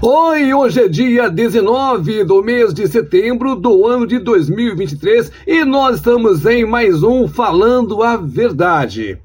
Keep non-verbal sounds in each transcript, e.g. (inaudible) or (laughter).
Oi, hoje é dia 19 do mês de setembro do ano de 2023 e nós estamos em mais um Falando a Verdade.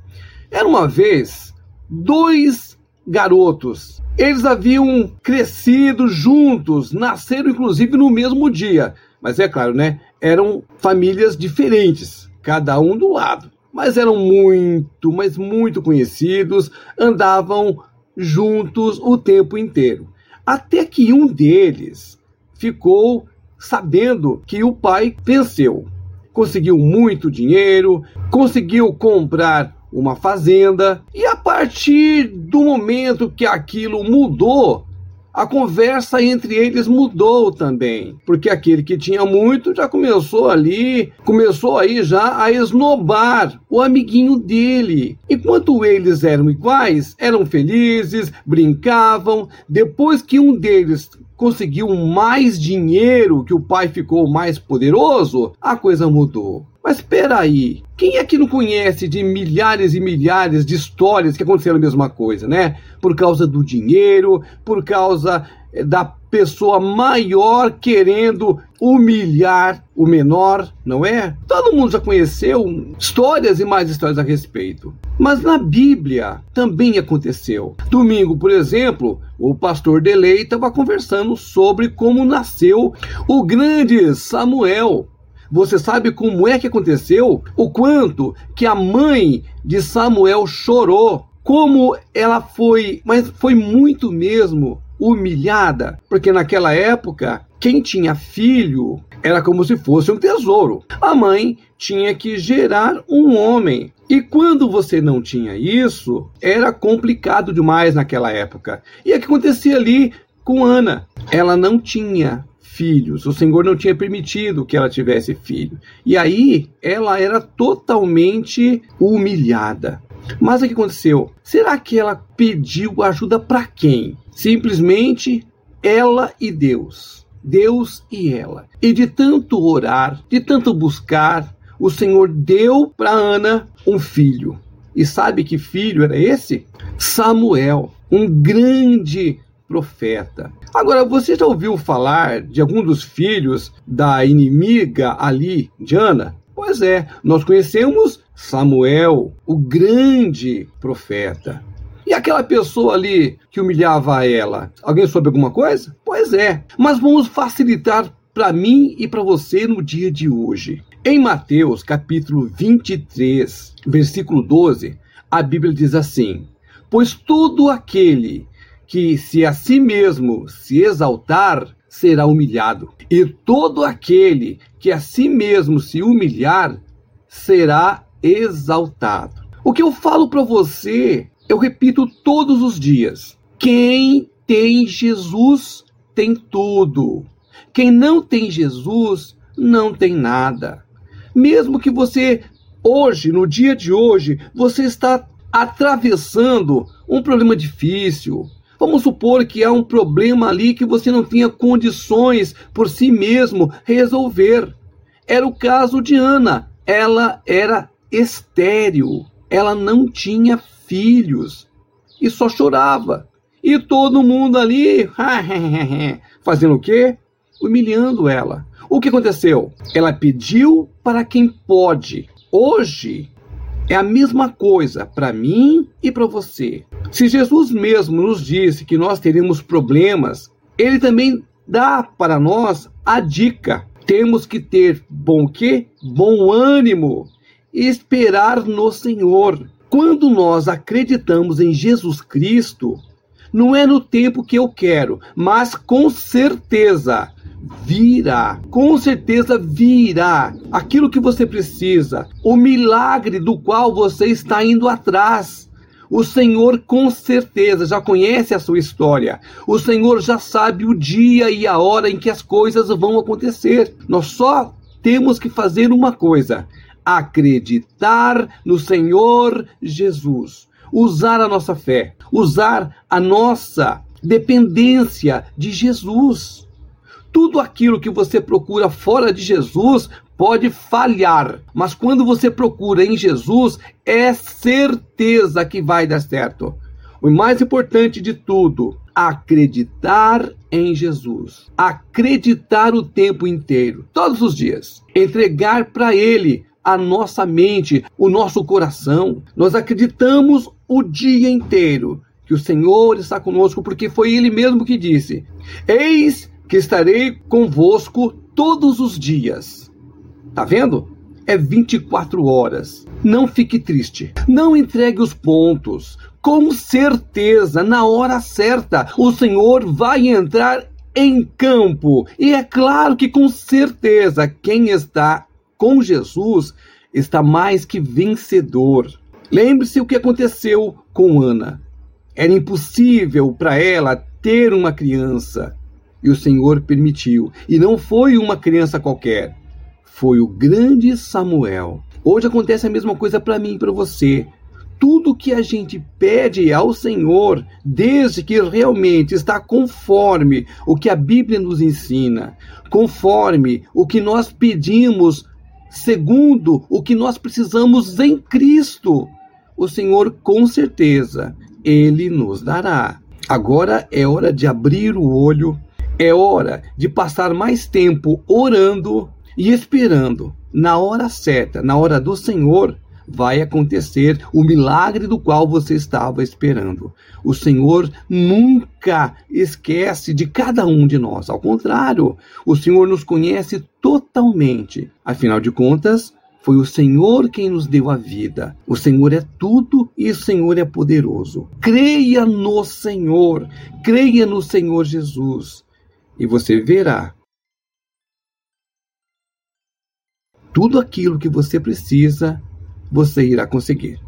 Era uma vez dois garotos. Eles haviam crescido juntos, nasceram inclusive no mesmo dia. Mas é claro, né? Eram famílias diferentes, cada um do lado. Mas eram muito, mas muito conhecidos, andavam juntos o tempo inteiro. Até que um deles ficou sabendo que o pai venceu. Conseguiu muito dinheiro, conseguiu comprar uma fazenda, e a partir do momento que aquilo mudou, a conversa entre eles mudou também, porque aquele que tinha muito já começou ali, começou aí já a esnobar o amiguinho dele. Enquanto eles eram iguais, eram felizes, brincavam. Depois que um deles conseguiu mais dinheiro, que o pai ficou mais poderoso, a coisa mudou. Mas espera aí, quem é que não conhece de milhares e milhares de histórias que aconteceram a mesma coisa, né? Por causa do dinheiro, por causa da pessoa maior querendo humilhar o menor, não é? Todo mundo já conheceu histórias e mais histórias a respeito. Mas na Bíblia também aconteceu. Domingo, por exemplo, o pastor Delei estava conversando sobre como nasceu o grande Samuel. Você sabe como é que aconteceu? O quanto que a mãe de Samuel chorou, como ela foi, mas foi muito mesmo humilhada, porque naquela época quem tinha filho era como se fosse um tesouro. A mãe tinha que gerar um homem. E quando você não tinha isso, era complicado demais naquela época. E o que acontecia ali com Ana? Ela não tinha filhos. O Senhor não tinha permitido que ela tivesse filho. E aí ela era totalmente humilhada. Mas o que aconteceu? Será que ela pediu ajuda para quem? Simplesmente ela e Deus. Deus e ela. E de tanto orar, de tanto buscar, o Senhor deu para Ana um filho. E sabe que filho era esse? Samuel, um grande profeta. Agora, você já ouviu falar de algum dos filhos da inimiga ali, Diana? Pois é, nós conhecemos Samuel, o grande profeta. E aquela pessoa ali que humilhava ela, alguém soube alguma coisa? Pois é, mas vamos facilitar para mim e para você no dia de hoje. Em Mateus capítulo 23, versículo 12, a Bíblia diz assim: Pois todo aquele que se a si mesmo se exaltar, será humilhado. E todo aquele que a si mesmo se humilhar, será exaltado. O que eu falo para você, eu repito todos os dias. Quem tem Jesus tem tudo. Quem não tem Jesus não tem nada. Mesmo que você hoje, no dia de hoje, você está atravessando um problema difícil, Vamos supor que há um problema ali que você não tinha condições por si mesmo resolver. Era o caso de Ana. Ela era estéril. Ela não tinha filhos e só chorava. E todo mundo ali (laughs) fazendo o quê? Humilhando ela. O que aconteceu? Ela pediu para quem pode. Hoje é a mesma coisa para mim e para você. Se Jesus mesmo nos disse que nós teremos problemas, ele também dá para nós a dica. Temos que ter bom que? Bom ânimo esperar no Senhor. Quando nós acreditamos em Jesus Cristo, não é no tempo que eu quero, mas com certeza virá. Com certeza virá aquilo que você precisa, o milagre do qual você está indo atrás. O Senhor com certeza já conhece a sua história. O Senhor já sabe o dia e a hora em que as coisas vão acontecer. Nós só temos que fazer uma coisa: acreditar no Senhor Jesus. Usar a nossa fé, usar a nossa dependência de Jesus. Tudo aquilo que você procura fora de Jesus pode falhar, mas quando você procura em Jesus, é certeza que vai dar certo. O mais importante de tudo, acreditar em Jesus, acreditar o tempo inteiro, todos os dias, entregar para Ele a nossa mente, o nosso coração. Nós acreditamos o dia inteiro que o Senhor está conosco, porque foi Ele mesmo que disse: Eis que estarei convosco todos os dias. Tá vendo? É 24 horas. Não fique triste. Não entregue os pontos. Com certeza, na hora certa, o Senhor vai entrar em campo. E é claro que, com certeza, quem está com Jesus está mais que vencedor. Lembre-se o que aconteceu com Ana. Era impossível para ela ter uma criança e o Senhor permitiu. E não foi uma criança qualquer, foi o grande Samuel. Hoje acontece a mesma coisa para mim e para você. Tudo que a gente pede ao Senhor, desde que realmente está conforme o que a Bíblia nos ensina, conforme o que nós pedimos, segundo o que nós precisamos em Cristo, o Senhor com certeza ele nos dará. Agora é hora de abrir o olho é hora de passar mais tempo orando e esperando. Na hora certa, na hora do Senhor, vai acontecer o milagre do qual você estava esperando. O Senhor nunca esquece de cada um de nós. Ao contrário, o Senhor nos conhece totalmente. Afinal de contas, foi o Senhor quem nos deu a vida. O Senhor é tudo e o Senhor é poderoso. Creia no Senhor, creia no Senhor Jesus e você verá tudo aquilo que você precisa, você irá conseguir.